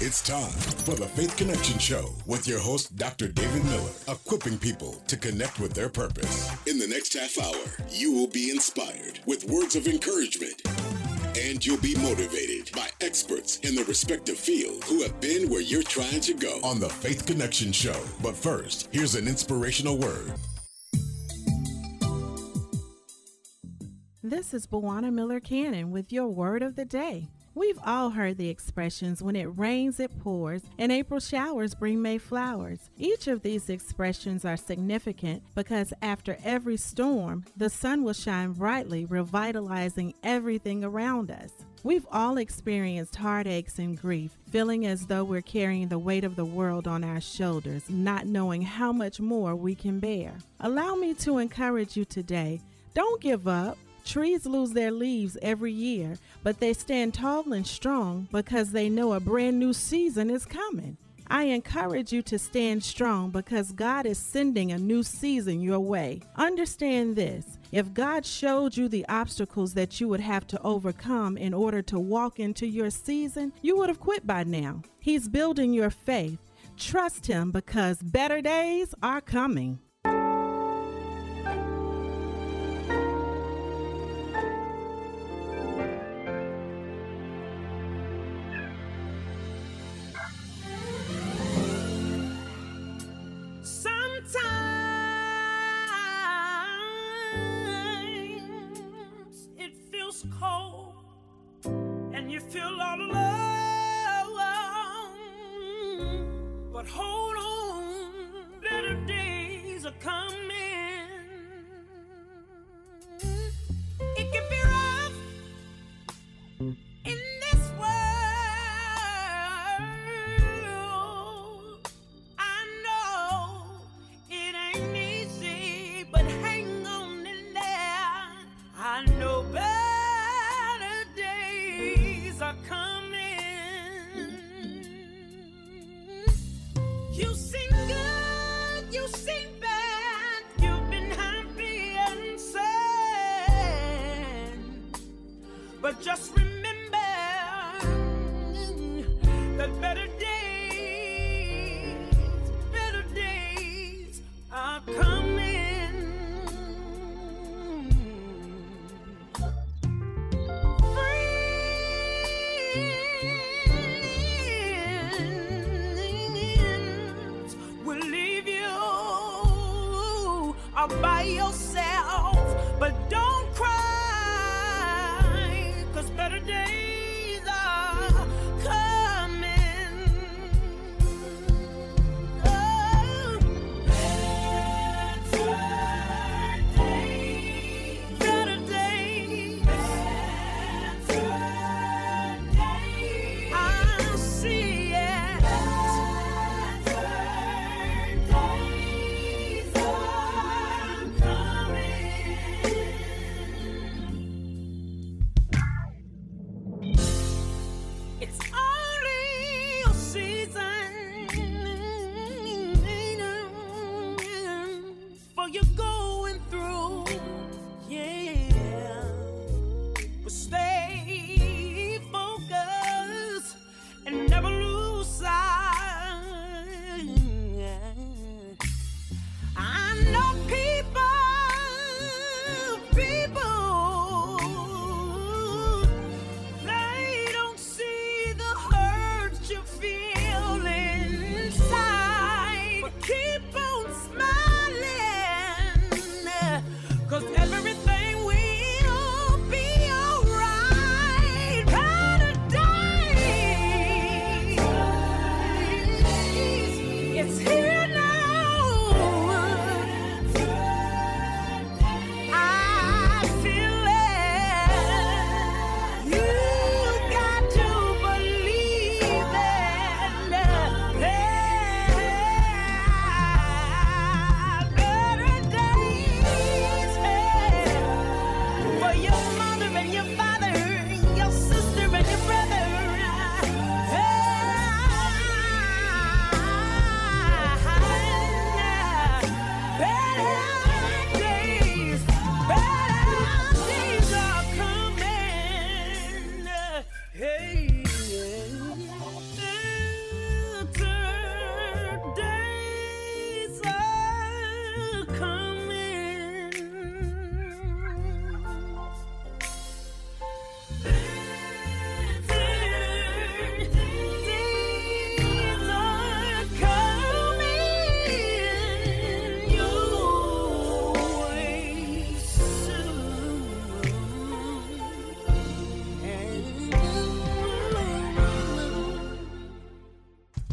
It's time for the Faith Connection Show with your host, Dr. David Miller, equipping people to connect with their purpose. In the next half hour, you will be inspired with words of encouragement and you'll be motivated by experts in the respective field who have been where you're trying to go on the Faith Connection Show. But first, here's an inspirational word. This is Bawana Miller Cannon with your word of the day. We've all heard the expressions when it rains, it pours, and April showers bring May flowers. Each of these expressions are significant because after every storm, the sun will shine brightly, revitalizing everything around us. We've all experienced heartaches and grief, feeling as though we're carrying the weight of the world on our shoulders, not knowing how much more we can bear. Allow me to encourage you today. Don't give up. Trees lose their leaves every year, but they stand tall and strong because they know a brand new season is coming. I encourage you to stand strong because God is sending a new season your way. Understand this if God showed you the obstacles that you would have to overcome in order to walk into your season, you would have quit by now. He's building your faith. Trust Him because better days are coming. cold and you feel all alone. But hold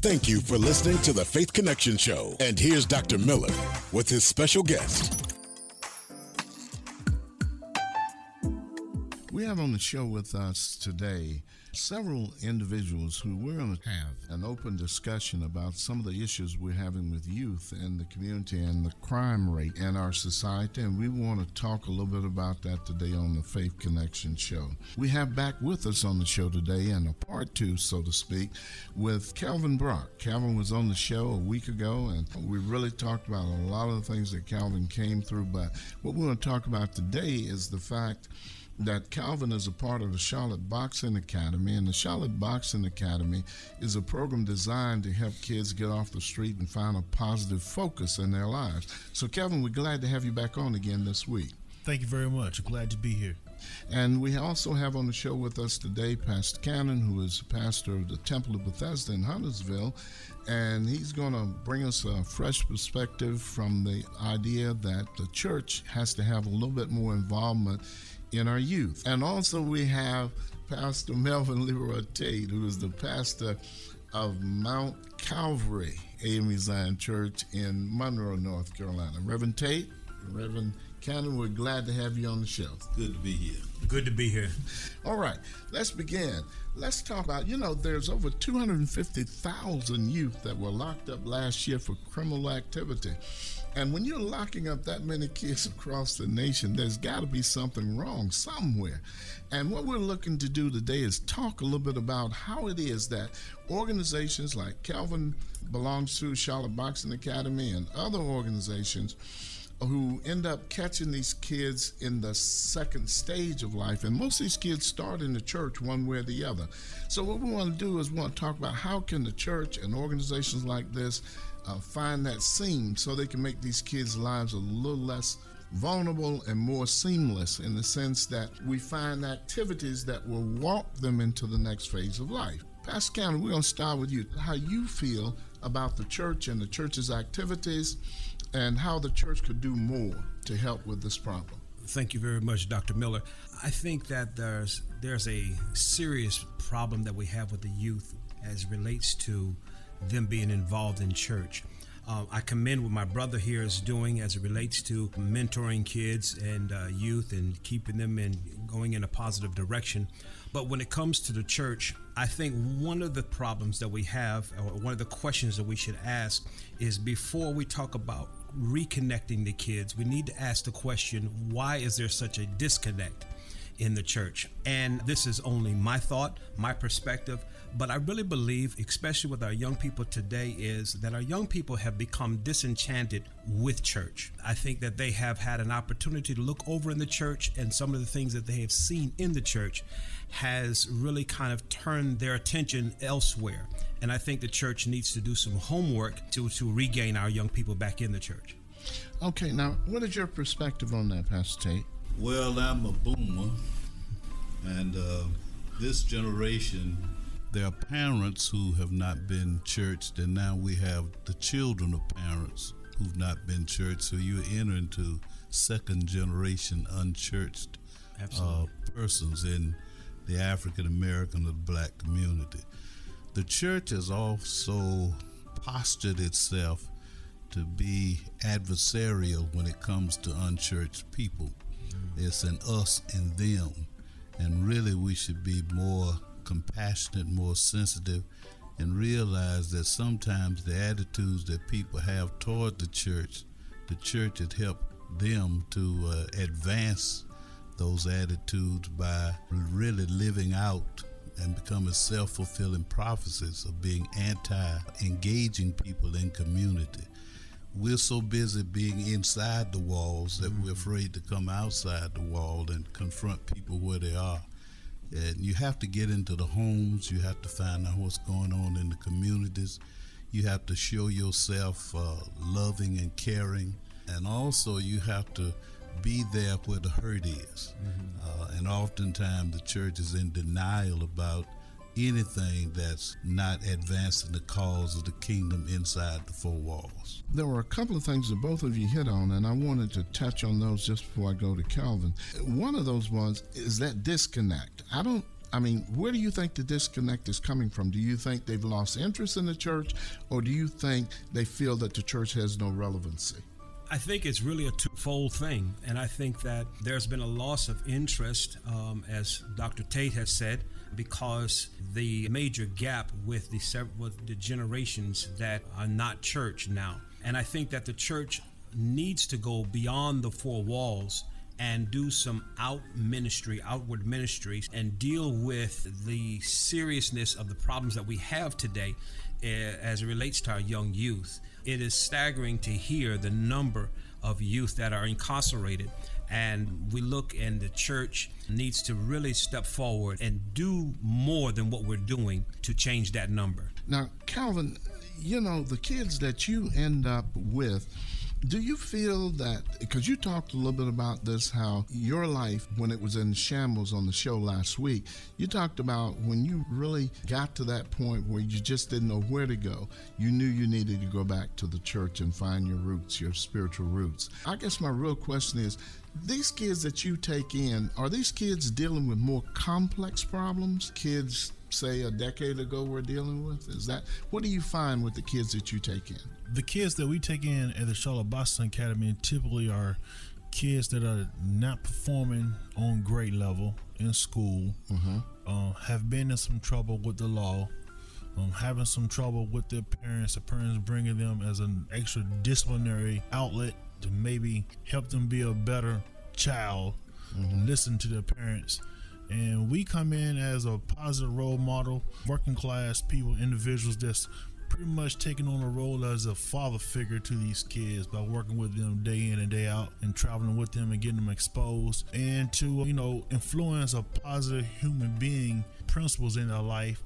Thank you for listening to the Faith Connection Show. And here's Dr. Miller with his special guest. We have on the show with us today several individuals who we're going to have an open discussion about some of the issues we're having with youth in the community and the crime rate in our society. And we want to talk a little bit about that today on the Faith Connection show. We have back with us on the show today, in a part two, so to speak, with Calvin Brock. Calvin was on the show a week ago, and we really talked about a lot of the things that Calvin came through. But what we want to talk about today is the fact that Calvin is a part of the Charlotte Boxing Academy, and the Charlotte Boxing Academy is a program designed to help kids get off the street and find a positive focus in their lives. So, Calvin, we're glad to have you back on again this week. Thank you very much. Glad to be here. And we also have on the show with us today Pastor Cannon, who is pastor of the Temple of Bethesda in Huntersville. And he's going to bring us a fresh perspective from the idea that the church has to have a little bit more involvement in our youth. And also we have Pastor Melvin Leroy Tate, who is the pastor of Mount Calvary AME Zion Church in Monroe, North Carolina. Reverend Tate, Reverend Cannon, we're glad to have you on the show. Good to be here. Good to be here. All right, let's begin. Let's talk about, you know, there's over 250,000 youth that were locked up last year for criminal activity. And when you're locking up that many kids across the nation, there's got to be something wrong somewhere. And what we're looking to do today is talk a little bit about how it is that organizations like Calvin belongs to, Charlotte Boxing Academy, and other organizations who end up catching these kids in the second stage of life. And most of these kids start in the church one way or the other. So what we want to do is we want to talk about how can the church and organizations like this uh, find that seam so they can make these kids' lives a little less vulnerable and more seamless in the sense that we find activities that will walk them into the next phase of life. Pastor Cannon, we're going to start with you. How you feel about the church and the church's activities and how the church could do more to help with this problem. Thank you very much, Dr. Miller. I think that there's there's a serious problem that we have with the youth as relates to them being involved in church. Uh, I commend what my brother here is doing as it relates to mentoring kids and uh, youth and keeping them in going in a positive direction. But when it comes to the church, I think one of the problems that we have, or one of the questions that we should ask, is before we talk about reconnecting the kids, we need to ask the question why is there such a disconnect in the church? And this is only my thought, my perspective. But I really believe, especially with our young people today, is that our young people have become disenchanted with church. I think that they have had an opportunity to look over in the church, and some of the things that they have seen in the church has really kind of turned their attention elsewhere. And I think the church needs to do some homework to, to regain our young people back in the church. Okay, now, what is your perspective on that, Pastor Tate? Well, I'm a boomer, and uh, this generation there are parents who have not been churched, and now we have the children of parents who've not been churched. So you enter into second generation unchurched uh, persons in the African American or black community. The church has also postured itself to be adversarial when it comes to unchurched people. Mm-hmm. It's an us and them. And really, we should be more compassionate, more sensitive, and realize that sometimes the attitudes that people have toward the church, the church has helped them to uh, advance those attitudes by really living out and becoming self fulfilling prophecies of being anti engaging people in community. We're so busy being inside the walls that mm-hmm. we're afraid to come outside the wall and confront people where they are. And you have to get into the homes. You have to find out what's going on in the communities. You have to show yourself uh, loving and caring. And also, you have to be there where the hurt is. Mm-hmm. Uh, and oftentimes, the church is in denial about anything that's not advancing the cause of the kingdom inside the four walls. There were a couple of things that both of you hit on, and I wanted to touch on those just before I go to Calvin. One of those ones is that disconnect. I don't I mean, where do you think the disconnect is coming from? Do you think they've lost interest in the church, or do you think they feel that the church has no relevancy? I think it's really a twofold thing. And I think that there's been a loss of interest, um, as Dr. Tate has said, because the major gap with the, with the generations that are not church now. And I think that the church needs to go beyond the four walls and do some out ministry, outward ministries, and deal with the seriousness of the problems that we have today uh, as it relates to our young youth. It is staggering to hear the number of youth that are incarcerated. And we look, and the church needs to really step forward and do more than what we're doing to change that number. Now, Calvin, you know, the kids that you end up with, do you feel that because you talked a little bit about this, how your life when it was in shambles on the show last week, you talked about when you really got to that point where you just didn't know where to go, you knew you needed to go back to the church and find your roots, your spiritual roots. I guess my real question is these kids that you take in, are these kids dealing with more complex problems? Kids say a decade ago were dealing with? Is that what do you find with the kids that you take in? The kids that we take in at the Charlotte Boxing Academy typically are kids that are not performing on grade level in school, mm-hmm. uh, have been in some trouble with the law, um, having some trouble with their parents, the parents bringing them as an extra disciplinary outlet to maybe help them be a better child, mm-hmm. listen to their parents. And we come in as a positive role model, working class people, individuals that's pretty much taking on a role as a father figure to these kids by working with them day in and day out and traveling with them and getting them exposed and to you know influence a positive human being principles in their life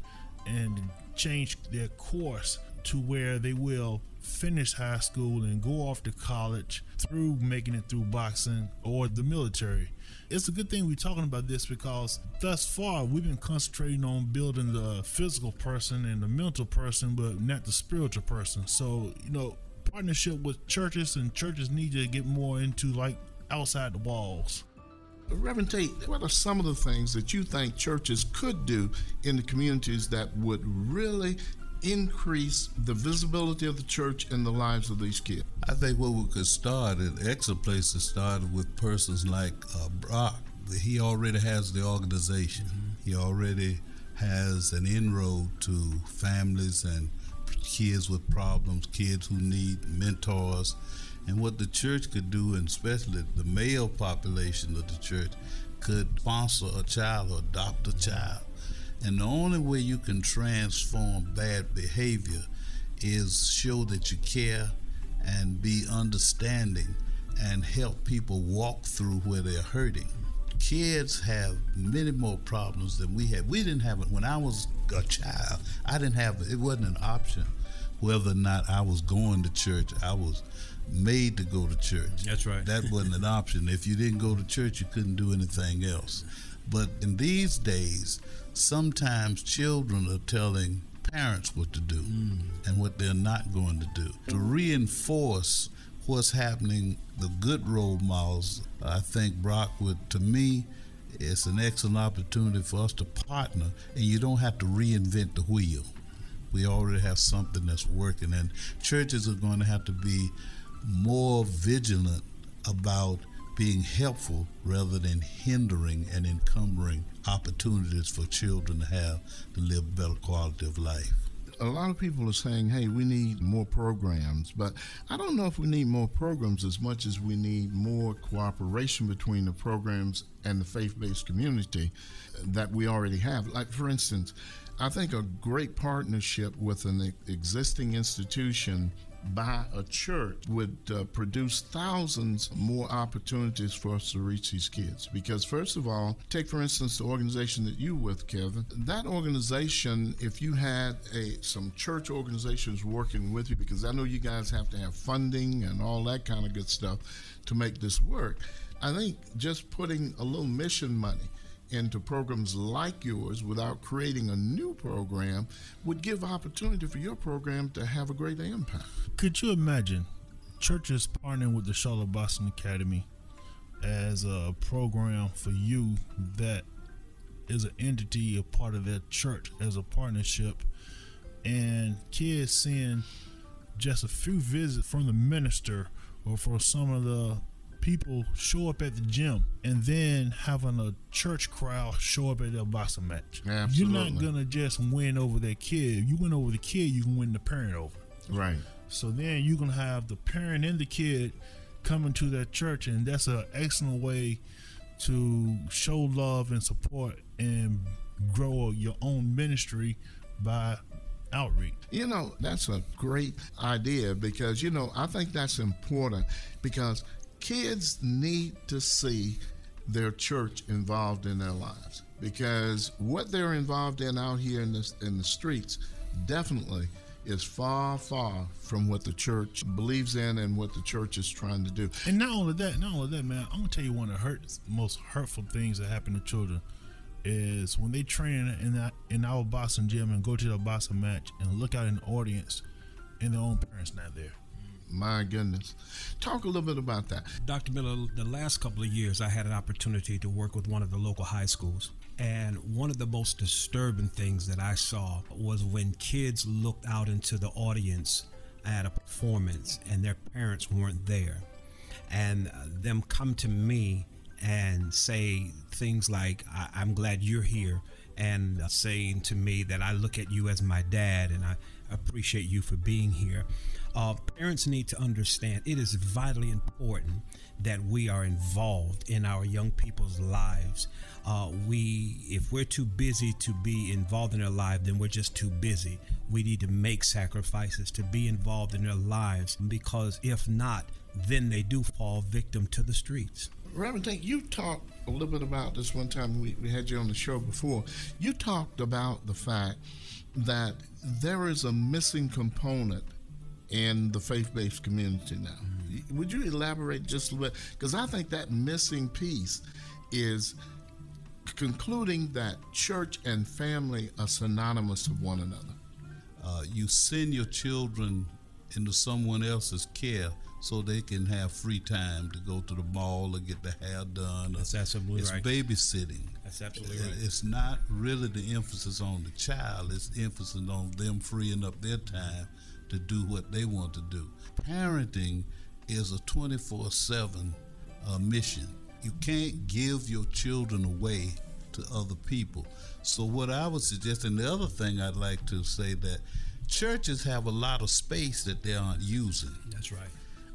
and change their course to where they will finish high school and go off to college through making it through boxing or the military it's a good thing we're talking about this because thus far we've been concentrating on building the physical person and the mental person, but not the spiritual person. So, you know, partnership with churches and churches need to get more into like outside the walls. Reverend Tate, what are some of the things that you think churches could do in the communities that would really increase the visibility of the church in the lives of these kids? I think what we could start, an excellent place to start with persons like uh, Brock. He already has the organization. Mm-hmm. He already has an inroad to families and kids with problems, kids who need mentors. And what the church could do, and especially the male population of the church, could sponsor a child or adopt a child and the only way you can transform bad behavior is show that you care and be understanding and help people walk through where they're hurting. Kids have many more problems than we had. We didn't have it when I was a child. I didn't have it. It wasn't an option whether or not I was going to church. I was made to go to church. That's right. That wasn't an option. If you didn't go to church, you couldn't do anything else. But in these days, sometimes children are telling parents what to do mm. and what they're not going to do. To reinforce what's happening, the good role models, I think Brockwood, to me, it's an excellent opportunity for us to partner, and you don't have to reinvent the wheel. We already have something that's working, and churches are going to have to be more vigilant about being helpful rather than hindering and encumbering opportunities for children to have to live a better quality of life. A lot of people are saying, hey, we need more programs, but I don't know if we need more programs as much as we need more cooperation between the programs and the faith based community that we already have. Like, for instance, I think a great partnership with an existing institution by a church would uh, produce thousands more opportunities for us to reach these kids. Because, first of all, take for instance the organization that you with, Calvin. That organization, if you had a some church organizations working with you, because I know you guys have to have funding and all that kind of good stuff to make this work. I think just putting a little mission money into programs like yours without creating a new program would give opportunity for your program to have a greater impact. Could you imagine churches partnering with the Charlotte Boxing Academy as a program for you that is an entity, a part of that church as a partnership, and kids seeing just a few visits from the minister or for some of the people show up at the gym and then having a church crowd show up at the boxing match. Absolutely. You're not gonna just win over that kid. You win over the kid, you can win the parent over. Right. So then you're gonna have the parent and the kid coming to that church, and that's an excellent way to show love and support and grow your own ministry by outreach. You know, that's a great idea because, you know, I think that's important because kids need to see their church involved in their lives because what they're involved in out here in the, in the streets definitely is far, far from what the church believes in and what the church is trying to do. And not only that, not only that, man, I'm gonna tell you one of the hurt, most hurtful things that happen to children is when they train in that in our boxing gym and go to the boxing match and look out in the audience and their own parents not there. My goodness. Talk a little bit about that. Dr. Miller, the last couple of years, I had an opportunity to work with one of the local high schools. And one of the most disturbing things that I saw was when kids looked out into the audience at a performance and their parents weren't there. And uh, them come to me and say things like, I- am glad you're here, and uh, saying to me that I look at you as my dad and I appreciate you for being here. Uh, parents need to understand it is vitally important that we are involved in our young people's lives. Uh, we, if we're too busy to be involved in their life, then we're just too busy. We need to make sacrifices to be involved in their lives because if not, then they do fall victim to the streets. Reverend Tate, you talked a little bit about this one time we, we had you on the show before. You talked about the fact that there is a missing component in the faith based community now. Mm-hmm. Would you elaborate just a little bit? Because I think that missing piece is concluding that church and family are synonymous of one another. Uh, you send your children into someone else's care so they can have free time to go to the mall or get their hair done. That's absolutely it's right. babysitting. That's absolutely right. It's not really the emphasis on the child. It's emphasis on them freeing up their time to do what they want to do. Parenting is a 24/7 uh, mission. You can't give your children away to other people. So what I would suggest, and the other thing I'd like to say that churches have a lot of space that they aren't using. That's right.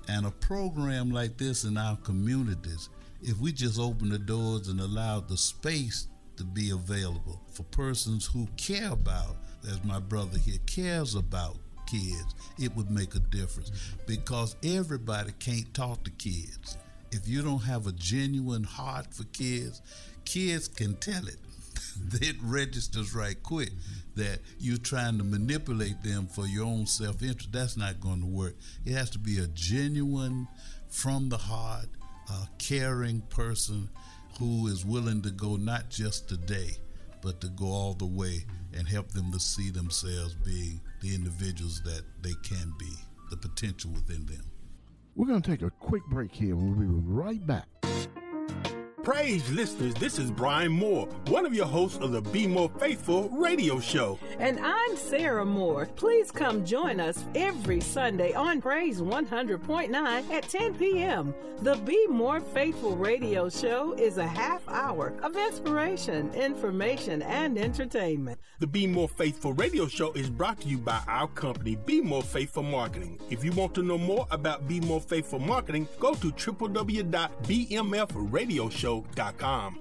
And a program like this in our communities, if we just open the doors and allow the space to be available for persons who care about, as my brother here cares about kids, it would make a difference because everybody can't talk to kids. If you don't have a genuine heart for kids, kids can tell it. it registers right quick that you're trying to manipulate them for your own self interest. That's not going to work. It has to be a genuine, from the heart, uh, caring person who is willing to go not just today, but to go all the way and help them to see themselves being the individuals that they can be, the potential within them. We're going to take a quick break here and we'll be right back. Praise listeners, this is Brian Moore, one of your hosts of the Be More Faithful radio show. And I'm Sarah Moore. Please come join us every Sunday on Praise 100.9 at 10 p.m. The Be More Faithful radio show is a half hour of inspiration, information, and entertainment. The Be More Faithful radio show is brought to you by our company, Be More Faithful Marketing. If you want to know more about Be More Faithful Marketing, go to www.bmfradioshow.com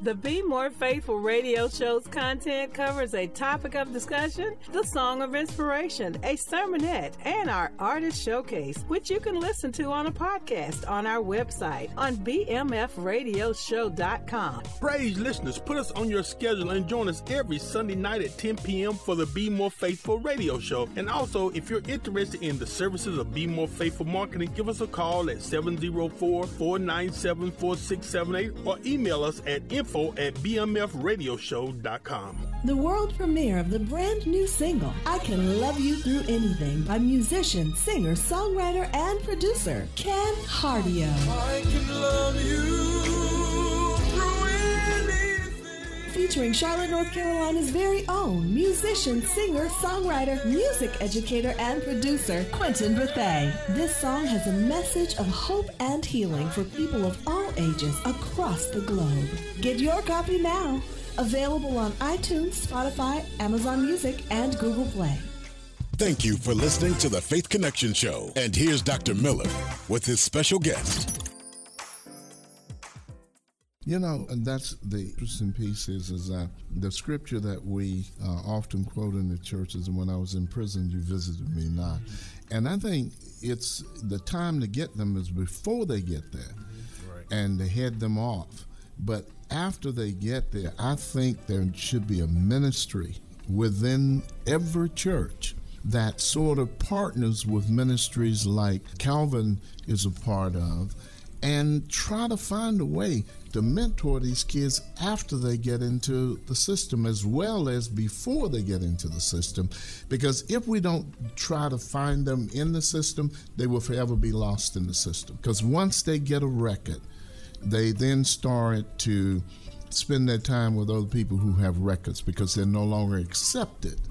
the Be More Faithful radio show's content covers a topic of discussion, the song of inspiration, a sermonette, and our artist showcase, which you can listen to on a podcast on our website on bmfradioshow.com. Praise listeners, put us on your schedule and join us every Sunday night at 10 p.m. for the Be More Faithful radio show. And also, if you're interested in the services of Be More Faithful Marketing, give us a call at 704 497 4678 or email email us at info at bmfradioshow.com. The world premiere of the brand new single, I Can Love You Through Anything, by musician, singer, songwriter, and producer Ken Hardio. Featuring Charlotte, North Carolina's very own musician, singer, songwriter, music educator, and producer, Quentin Bethay. This song has a message of hope and healing for people of all ages across the globe. Get your copy now. Available on iTunes, Spotify, Amazon Music, and Google Play. Thank you for listening to the Faith Connection Show. And here's Dr. Miller with his special guest. You know, and that's the interesting piece is, is that the scripture that we uh, often quote in the churches, and when I was in prison, you visited me not. And I think it's the time to get them is before they get there right. and to head them off. But after they get there, I think there should be a ministry within every church that sort of partners with ministries like Calvin is a part of and try to find a way to mentor these kids after they get into the system as well as before they get into the system. Because if we don't try to find them in the system, they will forever be lost in the system. Because once they get a record, they then start to spend their time with other people who have records because they're no longer accepted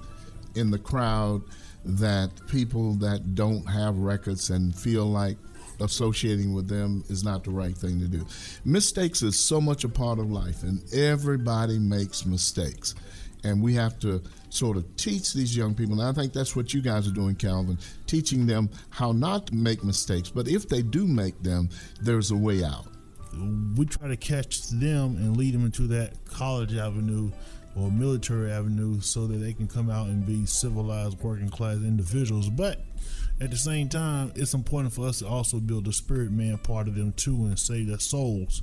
in the crowd that people that don't have records and feel like associating with them is not the right thing to do. Mistakes is so much a part of life, and everybody makes mistakes. And we have to sort of teach these young people, and I think that's what you guys are doing, Calvin, teaching them how not to make mistakes. But if they do make them, there's a way out. We try to catch them and lead them into that college avenue or military avenue so that they can come out and be civilized working class individuals. But at the same time, it's important for us to also build the spirit man part of them too and save their souls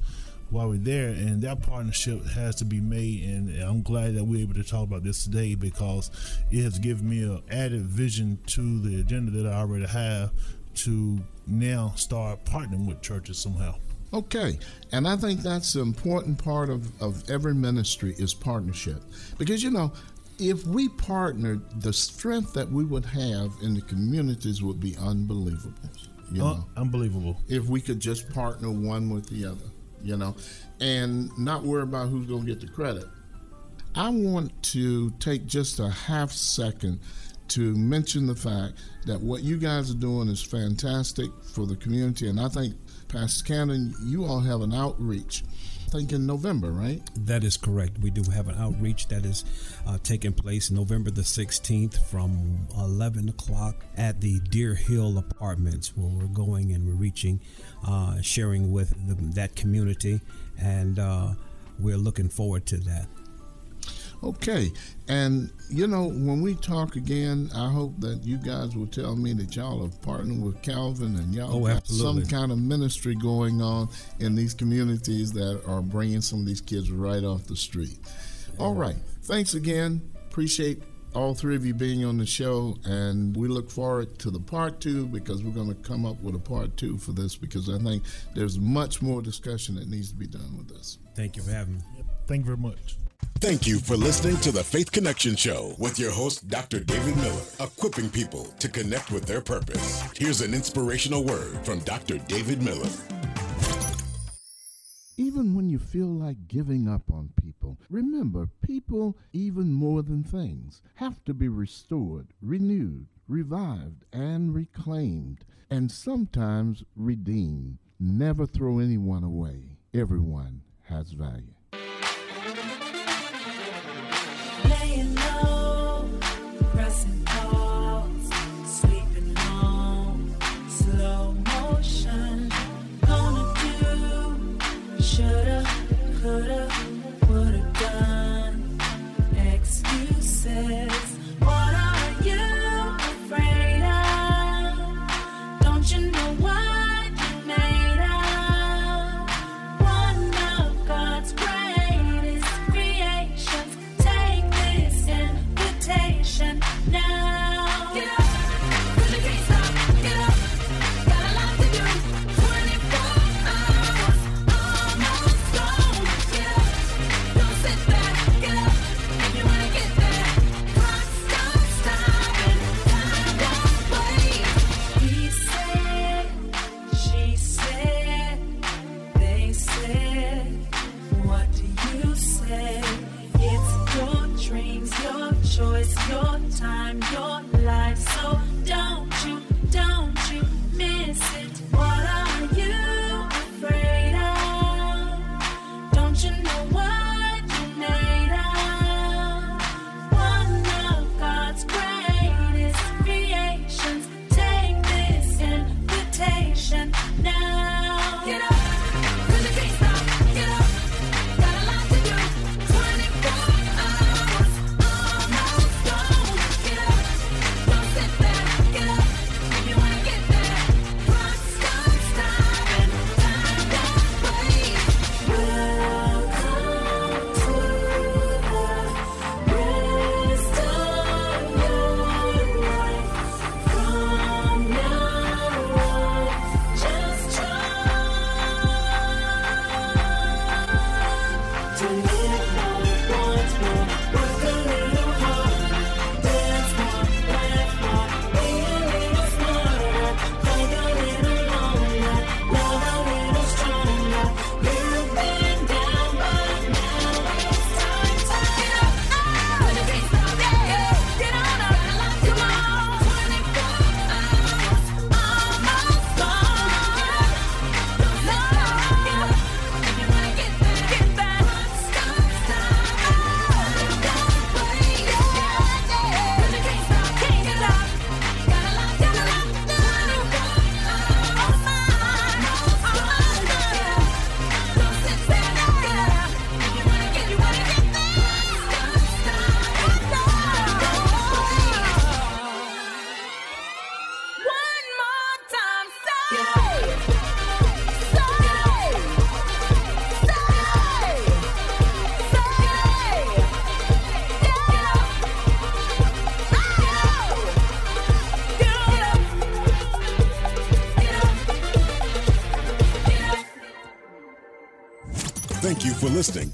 while we're there. And that partnership has to be made. And I'm glad that we're able to talk about this today because it has given me an added vision to the agenda that I already have to now start partnering with churches somehow. Okay, and I think that's the important part of, of every ministry is partnership. Because, you know, if we partnered, the strength that we would have in the communities would be unbelievable. You uh, know? unbelievable. If we could just partner one with the other, you know, and not worry about who's going to get the credit. I want to take just a half second to mention the fact that what you guys are doing is fantastic for the community, and I think Pastor Cannon, you all have an outreach. I think in November, right? That is correct. We do have an outreach that is uh, taking place November the 16th from 11 o'clock at the Deer Hill Apartments, where we're going and we're reaching, uh, sharing with the, that community, and uh, we're looking forward to that. Okay. And, you know, when we talk again, I hope that you guys will tell me that y'all are partnering with Calvin and y'all oh, got some kind of ministry going on in these communities that are bringing some of these kids right off the street. All right. Thanks again. Appreciate all three of you being on the show, and we look forward to the part two because we're going to come up with a part two for this because I think there's much more discussion that needs to be done with this. Thank you for having me. Thank you very much. Thank you for listening to the Faith Connection Show with your host, Dr. David Miller, equipping people to connect with their purpose. Here's an inspirational word from Dr. David Miller. Even when you feel like giving up on people, remember people, even more than things, have to be restored, renewed, revived, and reclaimed, and sometimes redeemed. Never throw anyone away. Everyone has value. Laying low,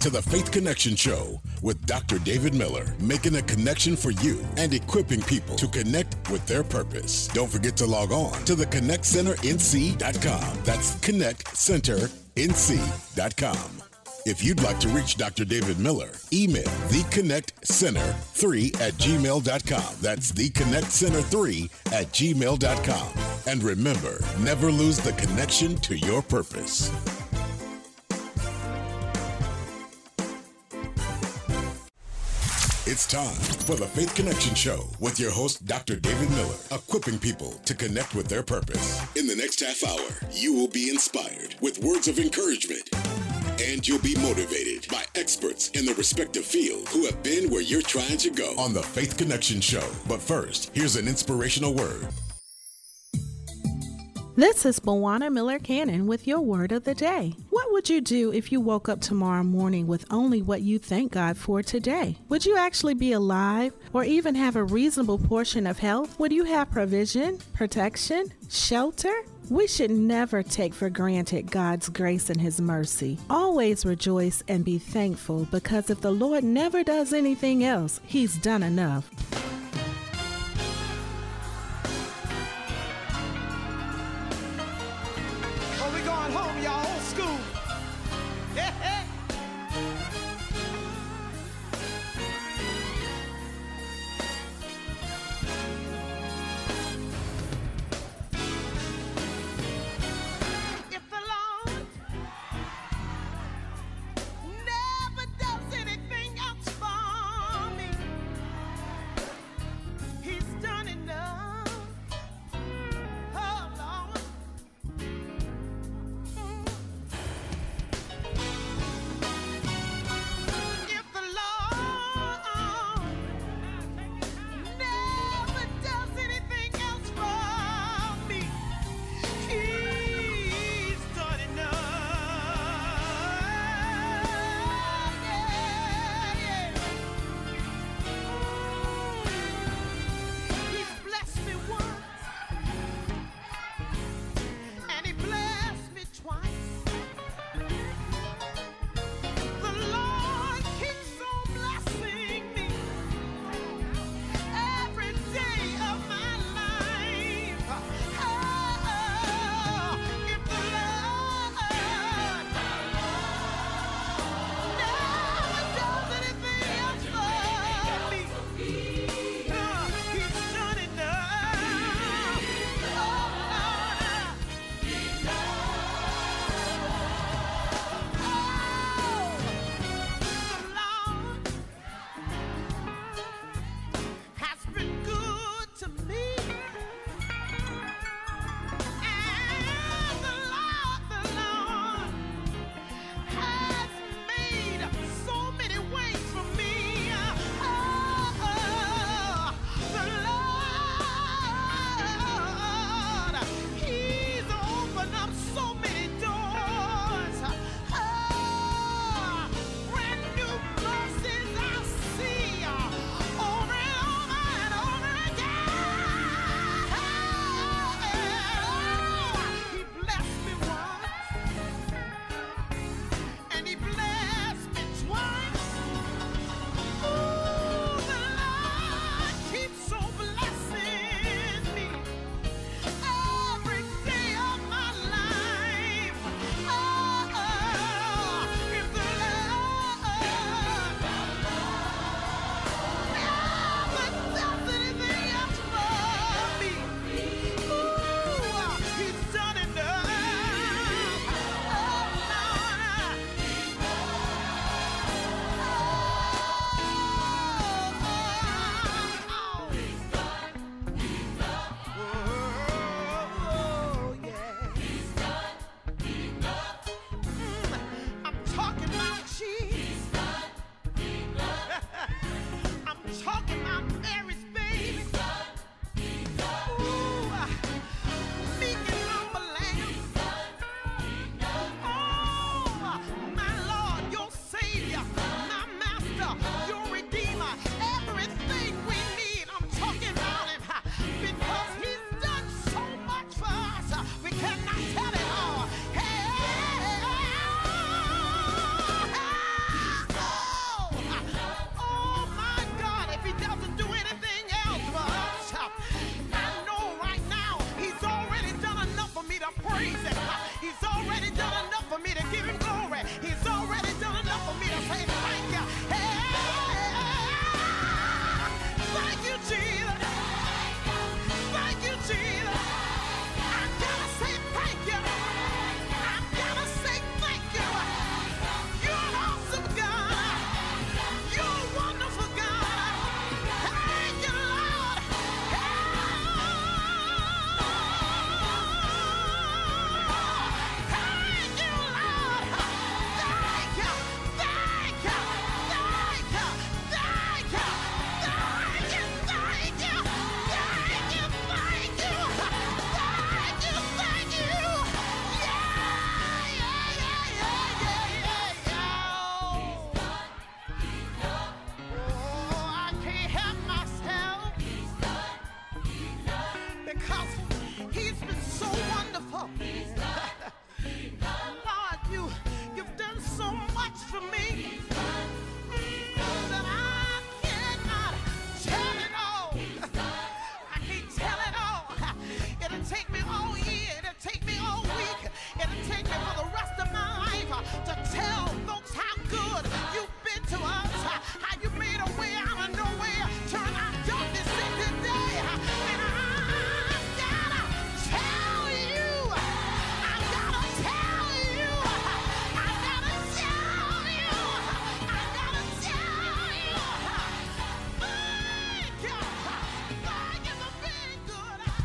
to the Faith Connection Show with Dr. David Miller, making a connection for you and equipping people to connect with their purpose. Don't forget to log on to the ConnectCenterNC.com. That's ConnectCenterNC.com. If you'd like to reach Dr. David Miller, email theconnectcenter3 at gmail.com. That's theconnectcenter3 at gmail.com. And remember, never lose the connection to your purpose. It's time for the Faith Connection Show with your host, Dr. David Miller, equipping people to connect with their purpose. In the next half hour, you will be inspired with words of encouragement and you'll be motivated by experts in the respective field who have been where you're trying to go on the Faith Connection Show. But first, here's an inspirational word. This is Bawana Miller Cannon with your word of the day. What would you do if you woke up tomorrow morning with only what you thank God for today? Would you actually be alive or even have a reasonable portion of health? Would you have provision, protection, shelter? We should never take for granted God's grace and His mercy. Always rejoice and be thankful because if the Lord never does anything else, He's done enough.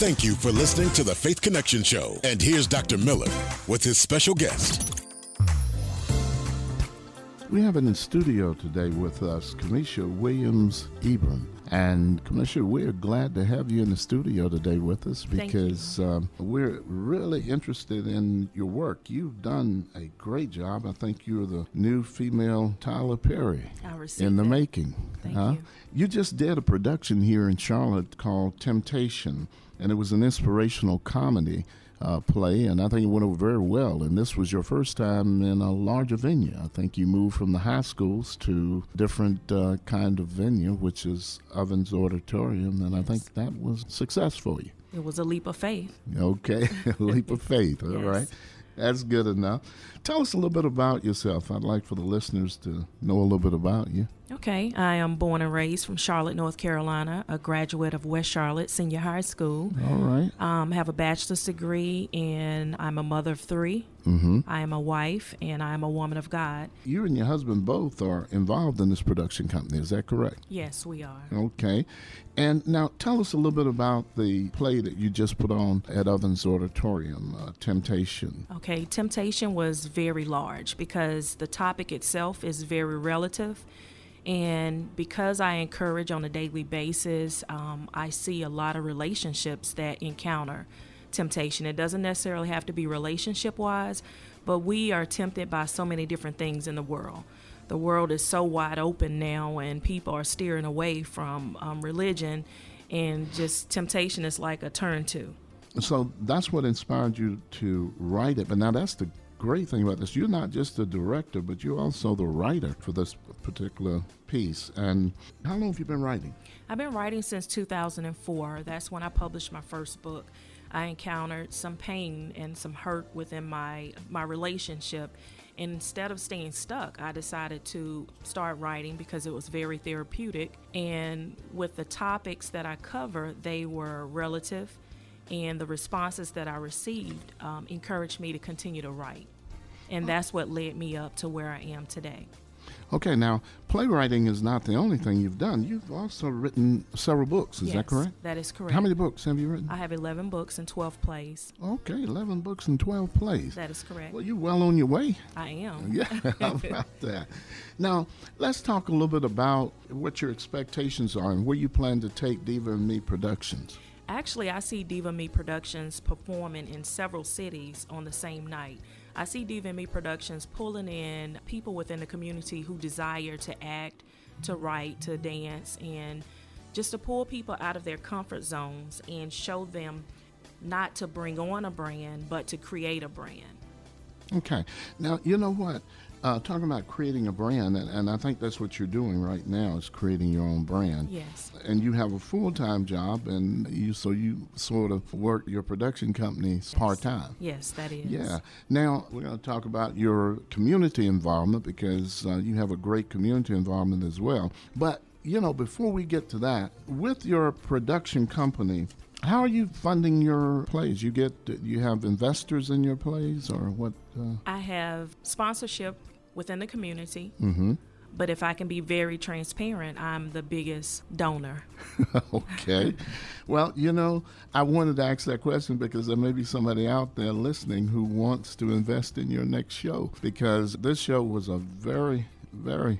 Thank you for listening to the Faith Connection Show. And here's Dr. Miller with his special guest. We have in the studio today with us Kamisha Williams Ebram. And Commissioner, we're glad to have you in the studio today with us because um, we're really interested in your work. You've done a great job. I think you're the new female Tyler Perry in the that. making. Thank huh? you. You just did a production here in Charlotte called Temptation, and it was an inspirational comedy uh, play, and I think it went over very well. And this was your first time in a larger venue. I think you moved from the high schools to different uh, kind of venue, which is Ovens Auditorium, and I think that was success for you. It was a leap of faith. Okay, a leap of faith. All Yes. right. That's good enough. Tell us a little bit about yourself. I'd like for the listeners to know a little bit about you. Okay, I am born and raised from Charlotte, North Carolina, a graduate of West Charlotte Senior High School. All right. Um, have a bachelor's degree, and I'm a mother of 3 Mm-hmm. I am a wife, and I am a woman of God. You and your husband both are involved in this production company. Is that correct? Yes, we are. Okay. And now tell us a little bit about the play that you just put on at Ovens Auditorium, uh, Temptation. Okay, temptation was very large because the topic itself is very relative. And because I encourage on a daily basis, um, I see a lot of relationships that encounter temptation. It doesn't necessarily have to be relationship wise, but we are tempted by so many different things in the world. The world is so wide open now, and people are steering away from um, religion, and just temptation is like a turn to. So that's what inspired you to write it. But now that's the great thing about this. You're not just the director, but you're also the writer for this particular piece. And how long have you been writing? I've been writing since 2004. That's when I published my first book. I encountered some pain and some hurt within my my relationship. And instead of staying stuck, I decided to start writing because it was very therapeutic. And with the topics that I cover, they were relative, and the responses that I received um, encouraged me to continue to write. And that's what led me up to where I am today. Okay, now playwriting is not the only thing you've done. You've also written several books. Is Yes, that correct? That is correct. How many books have you written? I have 11 books and 12 plays. Okay, 11 books and 12 plays. That is correct. Well, you're well on your way. I am. Yeah, how about that? Now, let's talk a little bit about what your expectations are and where you plan to take Diva and Me Productions. Actually, I see Diva Me Productions performing in several cities on the same night. I see Diva and Me Productions pulling in people within the community who desire to act, to write, to dance, and just to pull people out of their comfort zones and show them not to bring on a brand, but to create a brand. Okay. Now, you know what? Uh, talking about creating a brand, and, and I think that's what you're doing right now is creating your own brand. Yes. And you have a full time job, and you so you sort of work your production company part time. Yes, that is. Yeah. Now we're going to talk about your community involvement because uh, you have a great community involvement as well. But you know, before we get to that, with your production company, how are you funding your plays? You get you have investors in your plays, or what? Uh, I have sponsorship within the community. mm-hmm. But if I can be very transparent, I'm the biggest donor. okay. Well, you know, I wanted to ask that question because there may be somebody out there listening who wants to invest in your next show because this show was a very, very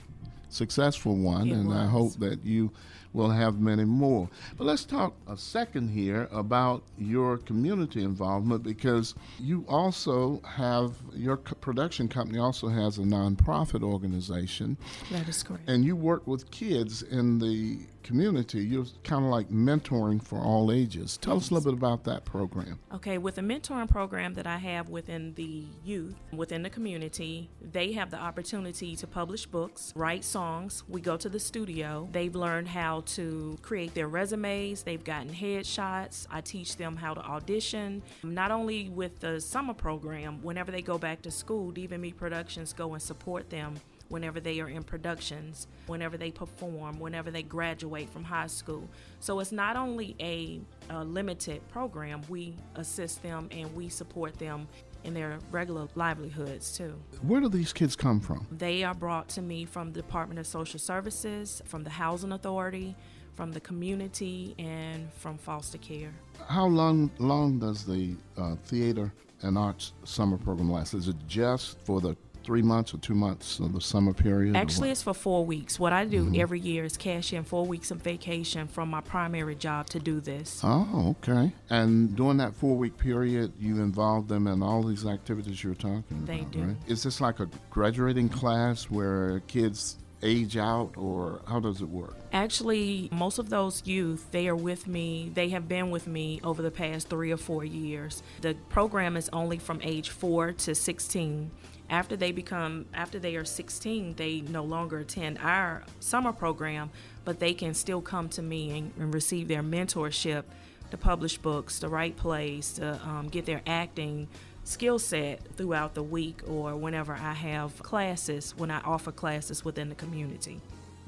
successful one, It and I hope that you we'll have many more. But let's talk a second here about your community involvement because you also have your production company also has a nonprofit organization. That is correct. And you work with kids in the community. You're kind of like mentoring for all ages. Tell us a little bit about that program. Okay, with the mentoring program that I have within the youth, within the community, they have the opportunity to publish books, write songs. We go to the studio. They've learned how to create their resumes, they've gotten headshots. I teach them how to audition. Not only with the summer program, whenever they go back to school, Diva Me Productions go and support them whenever they are in productions, whenever they perform, whenever they graduate from high school. So it's not only a, a, limited program, we assist them and we support them in their regular livelihoods too. Where do these kids come from? They are brought to me from the Department of Social Services, from the Housing Authority, from the community, and from foster care. How long long does the uh, theater and arts summer program last? Is it just for the three months or two months of the summer period? Actually, it's for four weeks. What I do mm-hmm. every year is cash in four weeks of vacation from my primary job to do this. Oh, okay. And during that four week period, you involve them in all these activities you're talking they about, do. right? Is this like a graduating class where kids age out or how does it work? Actually, most of those youth, they are with me. They have been with me over the past 3 or 4 years. The program is only from age 4 to 16 after they become after they are 16 they no longer attend our summer program but they can still come to me and, and receive their mentorship to publish books to write plays to um, get their acting skill set throughout the week or whenever i have classes when i offer classes within the community.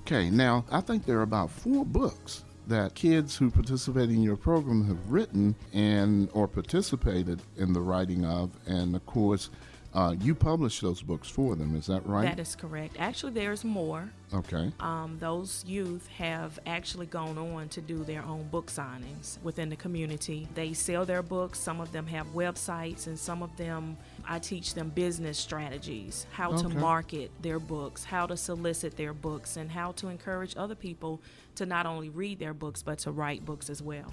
Okay now i think there are about four books that kids who participate in your program have written and or participated in the writing of and of course uh, you publish those books for them, is that right? That is correct. Actually, there's more. Okay. Um, those youth have actually gone on to do their own book signings within the community. They sell their books. Some of them have websites, and some of them I teach them business strategies, how okay. to market their books, how to solicit their books, and how to encourage other people to not only read their books but to write books as well.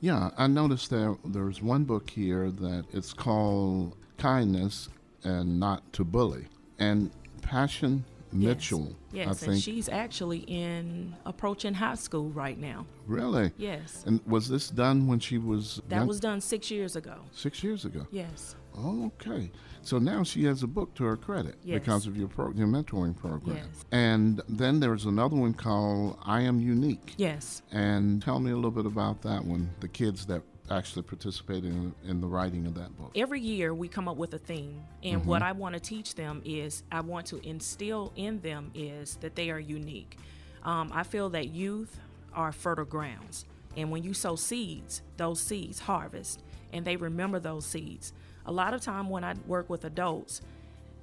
Yeah, I noticed that there's one book here that it's called Kindness and not to bully. And Passion Mitchell, yes, yes and she's actually in approaching high school right now. Really? Yes. And was this done when she was? That young? was done six years ago. Six years ago. Yes. okay. So now she has a book to her credit yes. because of your pro- your mentoring program. Yes. And then there's another one called I Am Unique. Yes. And tell me a little bit about that one. The kids that actually participated in, in, the writing of that book? Every year we come up with a theme, and mm-hmm. what I want to teach them is I want to instill in them is that they are unique. Um, I feel that youth are fertile grounds, and when you sow seeds, those seeds harvest, and they remember those seeds. A lot of time when I work with adults,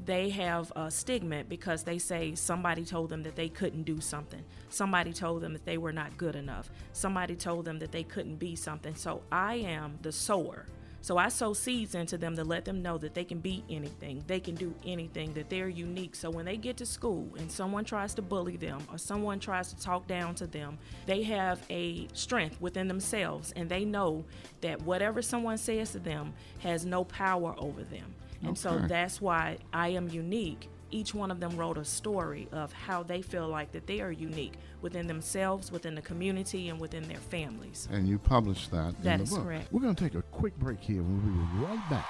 they have a stigma because they say somebody told them that they couldn't do something. Somebody told them that they were not good enough. Somebody told them that they couldn't be something. So I am the sower. So I sow seeds into them to let them know that they can be anything, they can do anything, that they're unique. So when they get to school and someone tries to bully them or someone tries to talk down to them, they have a strength within themselves and they know that whatever someone says to them has no power over them. And okay. so that's why I am unique. Each one of them wrote a story of how they feel like that they are unique within themselves, within the community, and within their families. And you published that. That is correct. We're going to take a quick break here. We'll be right back.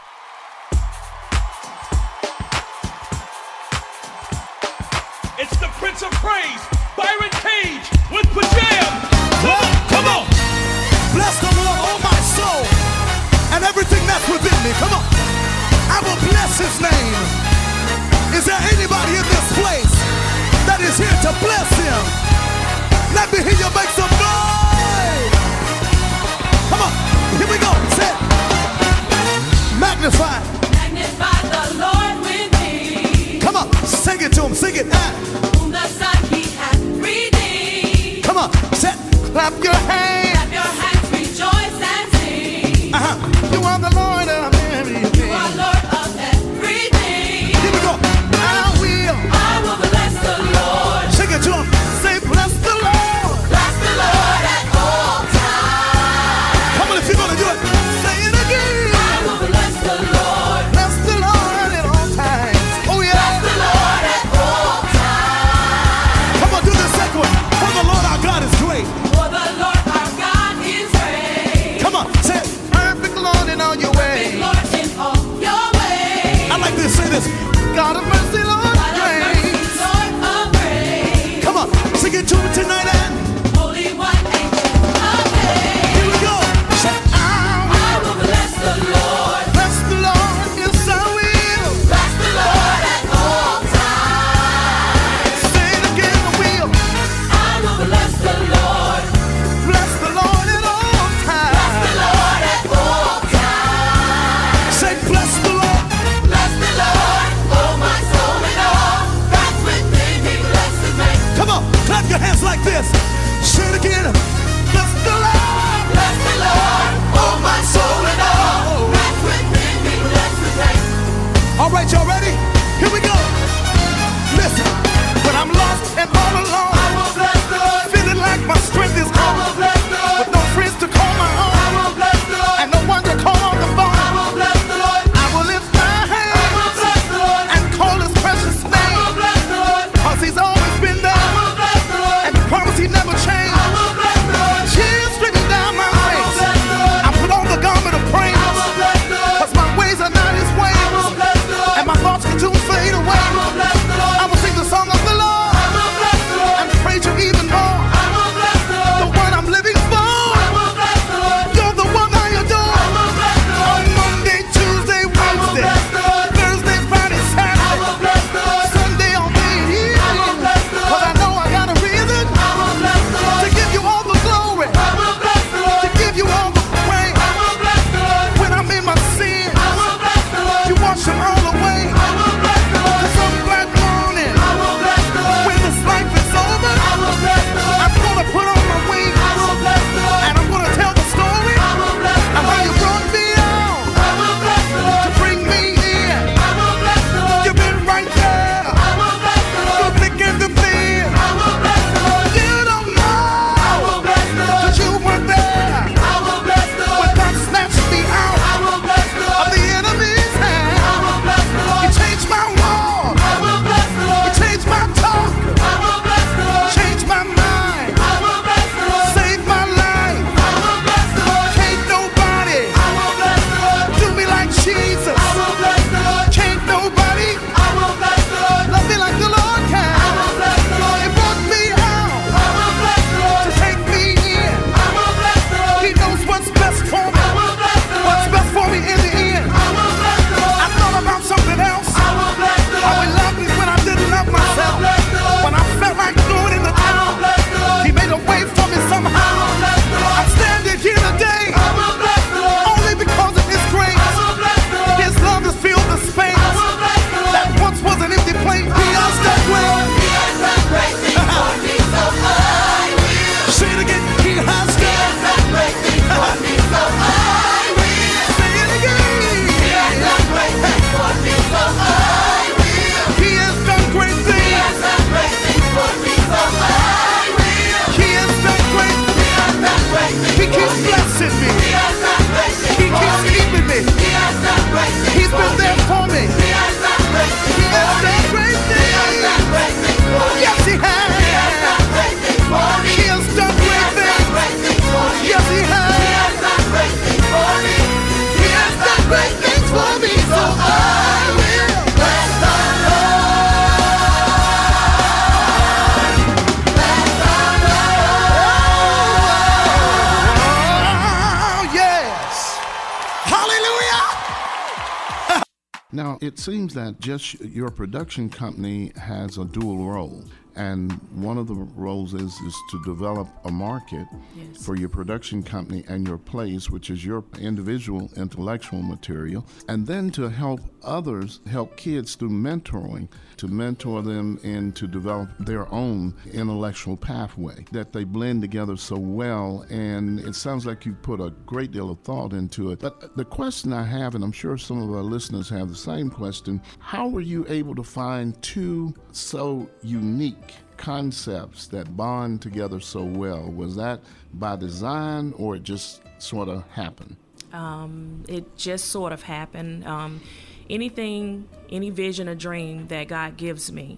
It's the Prince of Praise, Byron Cage with Pajam. Come on, come on. Bless the Lord, oh my soul, and everything that's within me. Come on. I will bless his name. Is there anybody in this place that is here to bless him? Let me hear you make some noise. Come on, here we go. Say it. Magnify. Magnify the Lord with me. Come on, sing it to him. Sing it. Whom the Son he hath redeemed. Come on, set. Clap your hands. Clap your hands, rejoice and sing. Uh-huh. You are the Lord of which your production company has a dual and one of the roles is is to develop a market yes. for your production company and your place, which is your individual intellectual material, and then to help others help kids through mentoring, to mentor them and to develop their own intellectual pathway that they blend together so well. And it sounds like you put a great deal of thought into it. But the question I have, and I'm sure some of our listeners have the same question, how were you able to find two so unique concepts that bond together so well? Was that by design or it just sort of happened? Um, it just sort of happened. Um, anything, any vision or dream that God gives me,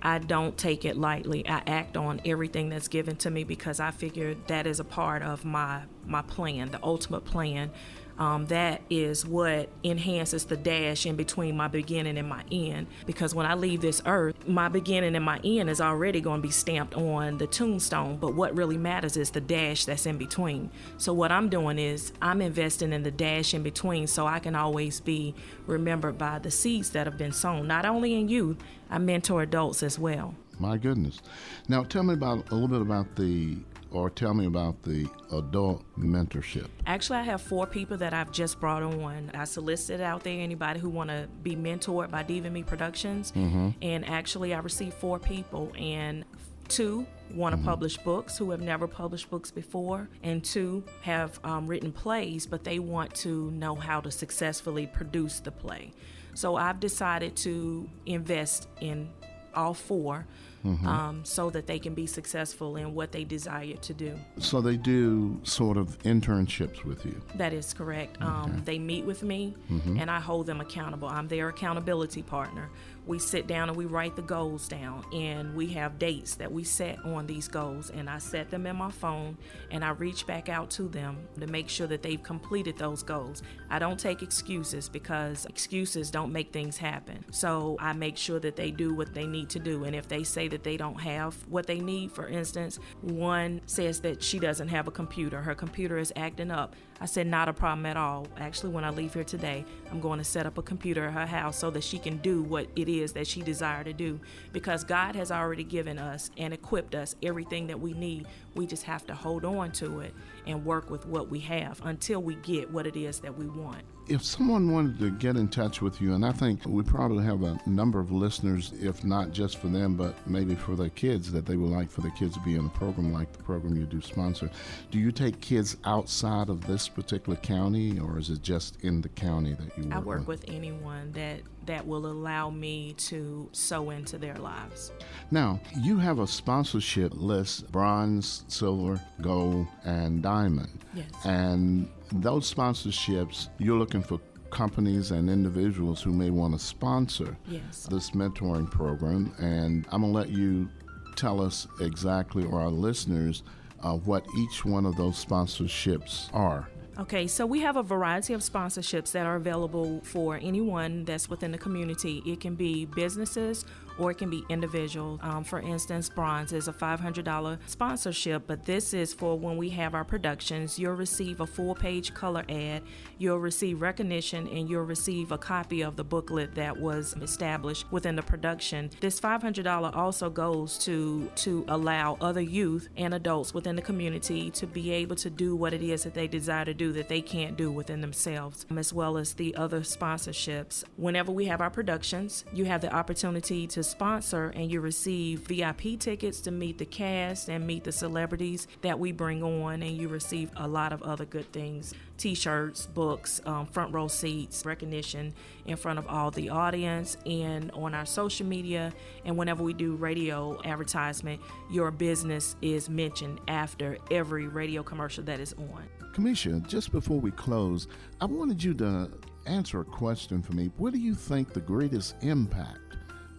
I don't take it lightly. I act on everything that's given to me because I figure that is a part of my my plan, the ultimate plan um, that is what enhances the dash in between my beginning and my end. Because when I leave this earth, my beginning and my end is already going to be stamped on the tombstone. But what really matters is the dash that's in between. So what I'm doing is I'm investing in the dash in between so I can always be remembered by the seeds that have been sown, not only in youth, I mentor adults as well. My goodness. Now, tell me about a little bit about the, or tell me about the adult mentorship. Actually, I have four people that I've just brought on. I solicited out there anybody who want to be mentored by Diva Me Productions, Mhm. and actually, I received four people, and two want to Mm-hmm. publish books who have never published books before, and two have um, written plays, but they want to know how to successfully produce the play. So I've decided to invest in all 4 Mhm. um, so that they can be successful in what they desire to do. So they do sort of internships with you. That is correct. Um, they meet with me Mhm. and I hold them accountable. I'm their accountability partner. We sit down and we write the goals down and we have dates that we set on these goals and I set them in my phone and I reach back out to them to make sure that they've completed those goals. I don't take excuses because excuses don't make things happen. So I make sure that they do what they need to do and if they say that they don't have what they need, for instance, one says that she doesn't have a computer, her computer is acting up. I said, not a problem at all. Actually, when I leave here today, I'm going to set up a computer at her house so that she can do what it is that she desires to do. Because God has already given us and equipped us everything that we need. We just have to hold on to it and work with what we have until we get what it is that we want. If someone wanted to get in touch with you, and I think we probably have a number of listeners, if not just for them, but maybe for their kids, that they would like for their kids to be in a program like the program you do sponsor. Do you take kids outside of this particular county, or is it just in the county that you work I work with anyone that that will allow me to sow into their lives. Now, you have a sponsorship list bronze, silver, gold, and diamond. Yes. And those sponsorships, you're looking for companies and individuals who may want to sponsor Yes. this mentoring program. And I'm going to let you tell us exactly, or our listeners, uh, what each one of those sponsorships are. Okay, so we have a variety of sponsorships that are available for anyone that's within the community. It can be businesses or it can be individual. Um, for instance, bronze is a $500 sponsorship, but this is for when we have our productions. You'll receive a full page color ad, you'll receive recognition, and you'll receive a copy of the booklet that was established within the production. This $500 also goes to to allow other youth and adults within the community to be able to do what it is that they desire to do that they can't do within themselves, um, as well as the other sponsorships. Whenever we have our productions, you have the opportunity to sponsor and you receive VIP tickets to meet the cast and meet the celebrities that we bring on, and you receive a lot of other good things. T-shirts books um, front row seats recognition in front of all the audience and on our social media. And whenever we do radio advertisement your business is mentioned after every radio commercial that is on. Kamisha, just before we close, I wanted you to answer a question for me. What do you think the greatest impact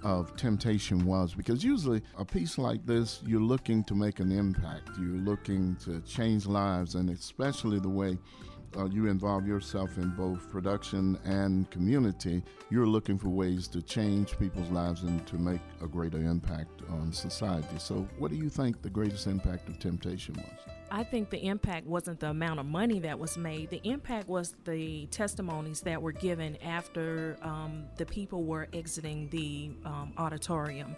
of temptation was? Because usually a piece like this, you're looking to make an impact, you're looking to change lives, and especially the way uh, you involve yourself in both production and community, you're looking for ways to change people's lives and to make a greater impact on society. So, what do you think the greatest impact of temptation was? I think the impact wasn't the amount of money that was made. The impact was the testimonies that were given after um, the people were exiting the um, auditorium.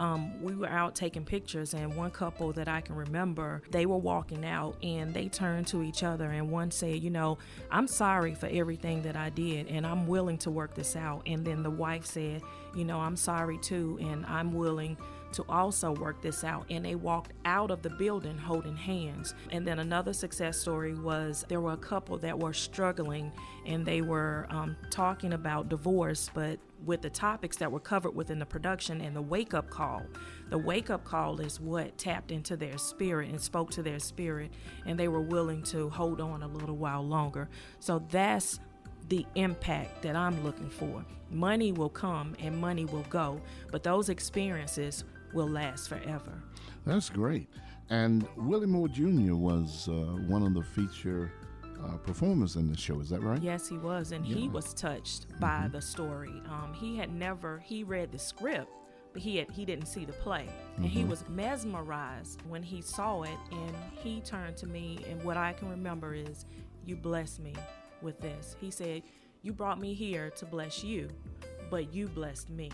Um, we were out taking pictures, and one couple that I can remember, they were walking out and they turned to each other, and one said, You know, I'm sorry for everything that I did, and I'm willing to work this out. And then the wife said, You know, I'm sorry too, and I'm willing to also work this out. And they walked out of the building holding hands. And then another success story was there were a couple that were struggling and they were um, talking about divorce, but with the topics that were covered within the production and the wake up call. The wake up call is what tapped into their spirit and spoke to their spirit, and they were willing to hold on a little while longer. So that's the impact that I'm looking for. Money will come and money will go, but those experiences will last forever. That's great. And Willie Moore Jr. was uh, one of the feature uh, performers in the show. Is that right? Yes, he was, and he Yeah. Mm-hmm. was touched by the story. Um, he had never he read the script, but he had he didn't see the play, and he Mhm. was mesmerized when he saw it. And he turned to me, and what I can remember is, "You blessed me with this." He said, "You brought me here to bless you, but you blessed me."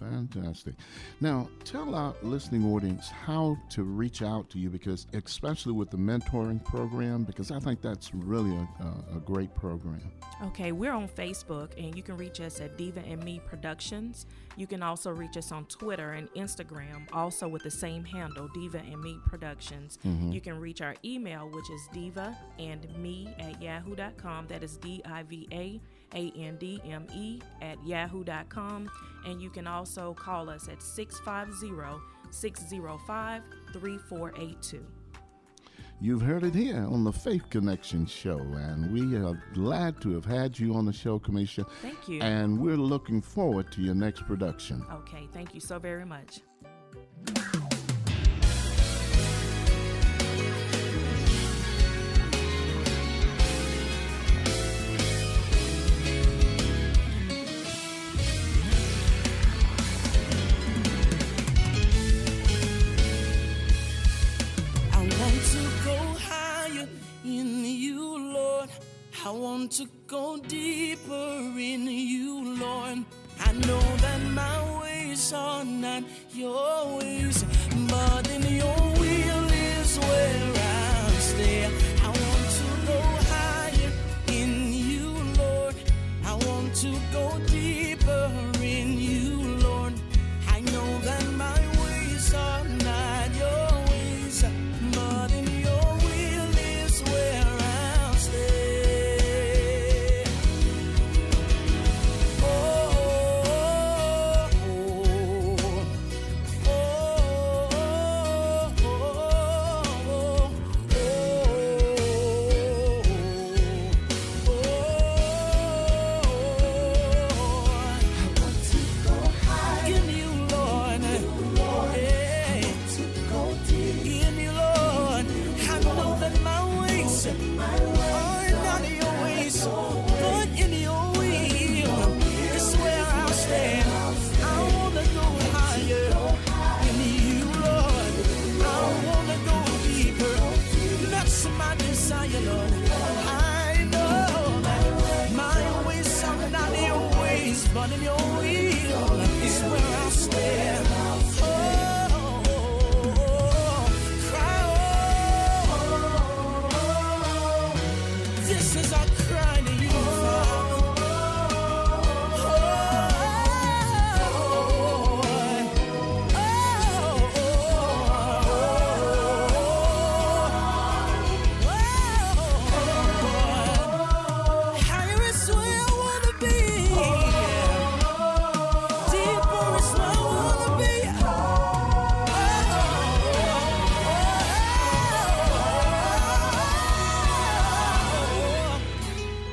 Fantastic. Now, tell our listening audience how to reach out to you because, especially with the mentoring program, because I think that's really a, a, a great program. Okay, we're on Facebook and you can reach us at Diva and Me Productions. You can also reach us on Twitter and Instagram, also with the same handle, Diva and Me Productions. Mhm. You can reach our email, which is diva and me at yahoo.com. That is D I V A A N D M E at yahoo.com. And you can also call us at 650 605 3482. You've heard it here on the Faith Connection Show, and we are glad to have had you on the show, Kamisha. Thank you. And we're looking forward to your next production. Okay, thank you so very much. In you, Lord. I want to go deeper in you, Lord. I know that my ways are not your ways, but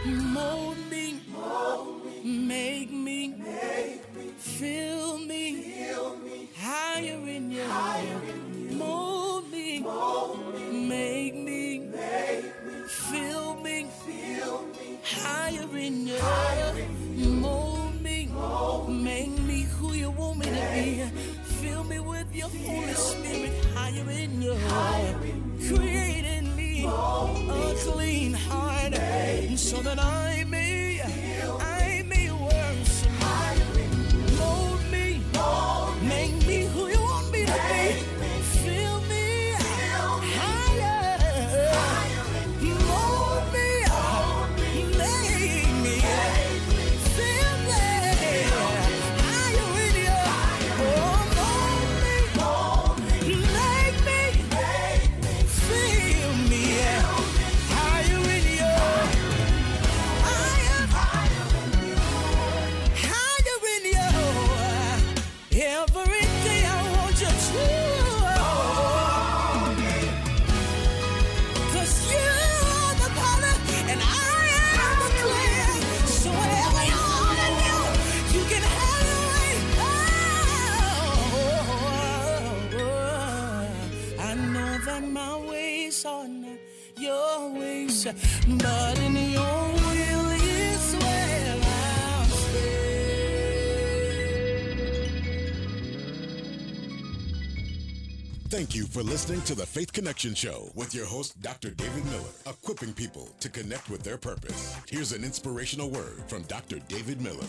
Mold me, make me, fill me, higher in you. Mold me, make me, fill me, higher in you. Mold me, make me who you want me to be. Fill me with your Holy Spirit, higher in you. Create in me a clean heart, so that I Thank you for listening to the Faith Connection Show with your host, Dr. David Miller, equipping people to connect with their purpose. Here's an inspirational word from Dr. David Miller.